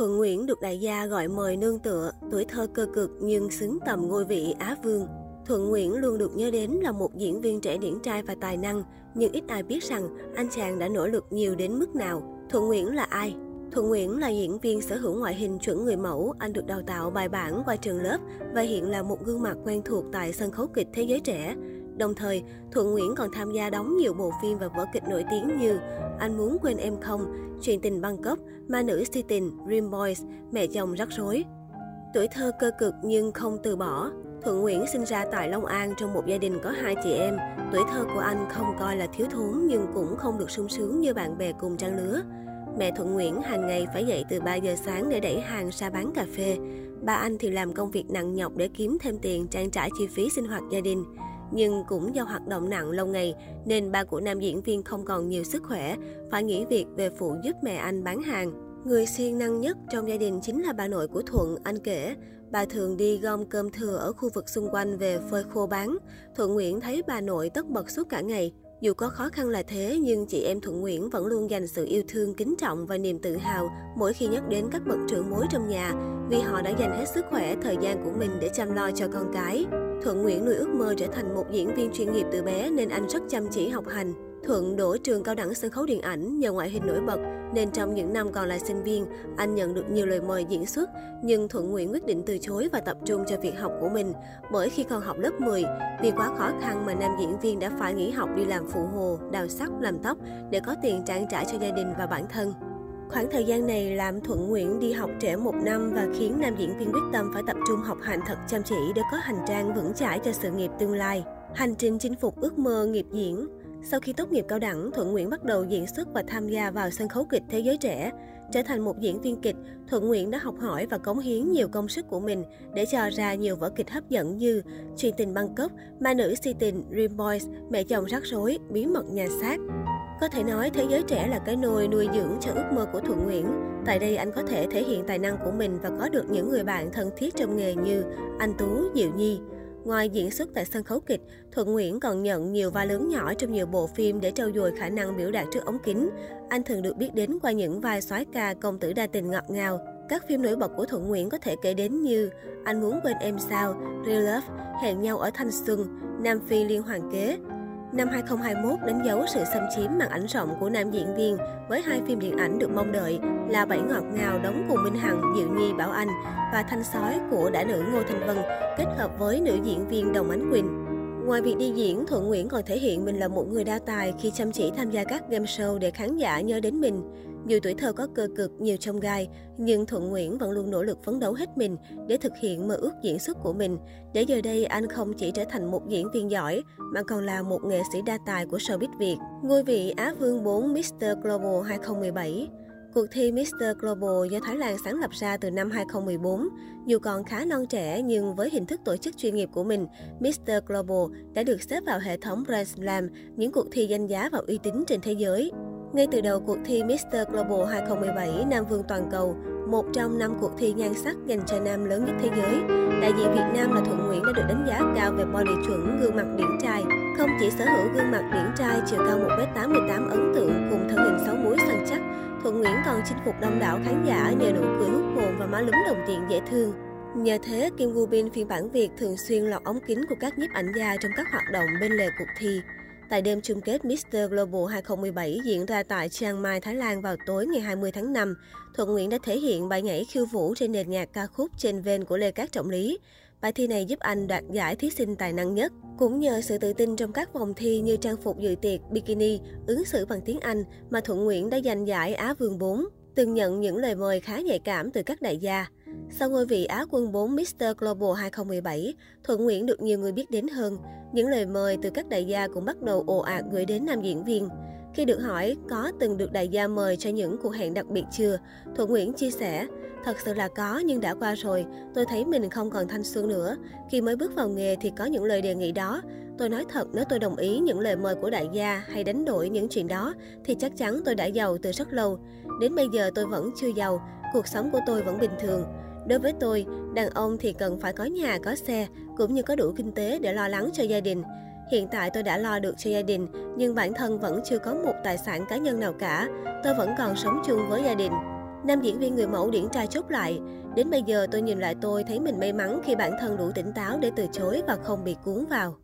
Thuận Nguyễn được đại gia gọi mời nương tựa, tuổi thơ cơ cực nhưng xứng tầm ngôi vị Á Vương. Thuận Nguyễn luôn được nhớ đến là một diễn viên trẻ điển trai và tài năng, nhưng ít ai biết rằng anh chàng đã nỗ lực nhiều đến mức nào. Thuận Nguyễn là ai? Thuận Nguyễn là diễn viên sở hữu ngoại hình chuẩn người mẫu, anh được đào tạo bài bản qua trường lớp và hiện là một gương mặt quen thuộc tại sân khấu kịch thế giới trẻ. Đồng thời, Thuận Nguyễn còn tham gia đóng nhiều bộ phim và vở kịch nổi tiếng như Anh muốn quên em không, Chuyện tình Bangkok, Ma nữ si tình, Dream Boys, Mẹ chồng rắc rối. Tuổi thơ cơ cực nhưng không từ bỏ. Thuận Nguyễn sinh ra tại Long An trong một gia đình có hai chị em. Tuổi thơ của anh không coi là thiếu thốn nhưng cũng không được sung sướng như bạn bè cùng trang lứa. Mẹ Thuận Nguyễn hàng ngày phải dậy từ 3 giờ sáng để đẩy hàng ra bán cà phê. Ba anh thì làm công việc nặng nhọc để kiếm thêm tiền trang trải chi phí sinh hoạt gia đình. Nhưng cũng do hoạt động nặng lâu ngày nên ba của nam diễn viên không còn nhiều sức khỏe, phải nghỉ việc về phụ giúp mẹ anh bán hàng. Người siêng năng nhất trong gia đình chính là bà nội của Thuận, anh kể. Bà thường đi gom cơm thừa ở khu vực xung quanh về phơi khô bán. Thuận Nguyễn thấy bà nội tất bật suốt cả ngày. Dù có khó khăn là thế, nhưng chị em Thuận Nguyễn vẫn luôn dành sự yêu thương, kính trọng và niềm tự hào mỗi khi nhắc đến các bậc trưởng mối trong nhà, vì họ đã dành hết sức khỏe, thời gian của mình để chăm lo cho con cái. Thuận Nguyễn nuôi ước mơ trở thành một diễn viên chuyên nghiệp từ bé nên anh rất chăm chỉ học hành. Thuận đổ trường cao đẳng sân khấu điện ảnh nhờ ngoại hình nổi bật nên trong những năm còn là sinh viên, anh nhận được nhiều lời mời diễn xuất, nhưng Thuận Nguyễn quyết định từ chối và tập trung cho việc học của mình. Bởi khi còn học lớp 10, vì quá khó khăn mà nam diễn viên đã phải nghỉ học đi làm phụ hồ, đào sắt, làm tóc để có tiền trang trải cho gia đình và bản thân. Khoảng thời gian này làm Thuận Nguyễn đi học trễ một năm và khiến nam diễn viên quyết tâm phải tập trung học hành thật chăm chỉ để có hành trang vững chãi cho sự nghiệp tương lai. Hành trình chinh phục ước mơ nghiệp diễn sau khi tốt nghiệp cao đẳng, Thuận Nguyễn bắt đầu diễn xuất và tham gia vào sân khấu kịch thế giới trẻ. Trở thành một diễn viên kịch, Thuận Nguyễn đã học hỏi và cống hiến nhiều công sức của mình để cho ra nhiều vở kịch hấp dẫn như Chuyện tình Bangkok, Ma nữ si tình, Dream Boys, Mẹ chồng rắc rối, Bí mật nhà xác. Có thể nói thế giới trẻ là cái nôi nuôi dưỡng cho ước mơ của Thuận Nguyễn. Tại đây anh có thể thể hiện tài năng của mình và có được những người bạn thân thiết trong nghề như anh Tú, Diệu Nhi. Ngoài diễn xuất tại sân khấu kịch, Thuận Nguyễn còn nhận nhiều vai lớn nhỏ trong nhiều bộ phim để trau dồi khả năng biểu đạt trước ống kính. Anh thường được biết đến qua những vai soái ca công tử đa tình ngọt ngào. Các phim nổi bật của Thuận Nguyễn có thể kể đến như Anh muốn quên em sao, Real Love, Hẹn nhau ở thanh xuân, Nam Phi liên hoàn kế, Năm 2021 đánh dấu sự xâm chiếm màn ảnh rộng của nam diễn viên với hai phim điện ảnh được mong đợi là Bảy ngọt ngào đóng cùng Minh Hằng, Diệu Nhi, Bảo Anh và Thanh sói của đã nữ Ngô Thanh Vân kết hợp với nữ diễn viên Đồng Ánh Quỳnh. Ngoài việc đi diễn, Thuận Nguyễn còn thể hiện mình là một người đa tài khi chăm chỉ tham gia các game show để khán giả nhớ đến mình. Dù tuổi thơ có cơ cực, nhiều trong gai, nhưng Thuận Nguyễn vẫn luôn nỗ lực phấn đấu hết mình để thực hiện mơ ước diễn xuất của mình. Để giờ đây anh không chỉ trở thành một diễn viên giỏi, mà còn là một nghệ sĩ đa tài của showbiz Việt. Ngôi vị Á Vương 4 Mr. Global 2017 Cuộc thi Mr. Global do Thái Lan sáng lập ra từ năm 2014. Dù còn khá non trẻ nhưng với hình thức tổ chức chuyên nghiệp của mình, Mr. Global đã được xếp vào hệ thống Grand Slam, những cuộc thi danh giá và uy tín trên thế giới. Ngay từ đầu cuộc thi Mr. Global 2017 Nam Vương Toàn cầu, một trong năm cuộc thi nhan sắc dành cho nam lớn nhất thế giới, đại diện Việt Nam là Thuận Nguyễn đã được đánh giá cao về body chuẩn, gương mặt điển trai. Không chỉ sở hữu gương mặt điển trai chiều cao 1m88 ấn tượng cùng thân hình sáu múi săn chắc, Thuận Nguyễn còn chinh phục đông đảo khán giả nhờ nụ cười hút hồn và má lúm đồng tiền dễ thương. Nhờ thế, Kim Woo Bin phiên bản Việt thường xuyên lọt ống kính của các nhiếp ảnh gia trong các hoạt động bên lề cuộc thi. Tại đêm chung kết Mr. Global 2017 diễn ra tại Chiang Mai, Thái Lan vào tối ngày 20 tháng 5, Thuận Nguyễn đã thể hiện bài nhảy khiêu vũ trên nền nhạc ca khúc Trên ven của Lê Cát Trọng Lý. Bài thi này giúp anh đoạt giải thí sinh tài năng nhất. Cũng nhờ sự tự tin trong các vòng thi như trang phục dự tiệc, bikini, ứng xử bằng tiếng Anh mà Thuận Nguyễn đã giành giải Á Vương 4 từng nhận những lời mời khá nhạy cảm từ các đại gia. Sau ngôi vị Á quân 4 Mr. Global 2017, Thuận Nguyễn được nhiều người biết đến hơn. Những lời mời từ các đại gia cũng bắt đầu ồ ạt gửi đến nam diễn viên. Khi được hỏi có từng được đại gia mời cho những cuộc hẹn đặc biệt chưa, Thuận Nguyễn chia sẻ, thật sự là có nhưng đã qua rồi, tôi thấy mình không còn thanh xuân nữa. Khi mới bước vào nghề thì có những lời đề nghị đó. Tôi nói thật nếu tôi đồng ý những lời mời của đại gia hay đánh đổi những chuyện đó thì chắc chắn tôi đã giàu từ rất lâu. Đến bây giờ tôi vẫn chưa giàu, cuộc sống của tôi vẫn bình thường. Đối với tôi, đàn ông thì cần phải có nhà, có xe, cũng như có đủ kinh tế để lo lắng cho gia đình. Hiện tại tôi đã lo được cho gia đình, nhưng bản thân vẫn chưa có một tài sản cá nhân nào cả. Tôi vẫn còn sống chung với gia đình. Nam diễn viên người mẫu điển trai chốt lại. Đến bây giờ tôi nhìn lại tôi thấy mình may mắn khi bản thân đủ tỉnh táo để từ chối và không bị cuốn vào.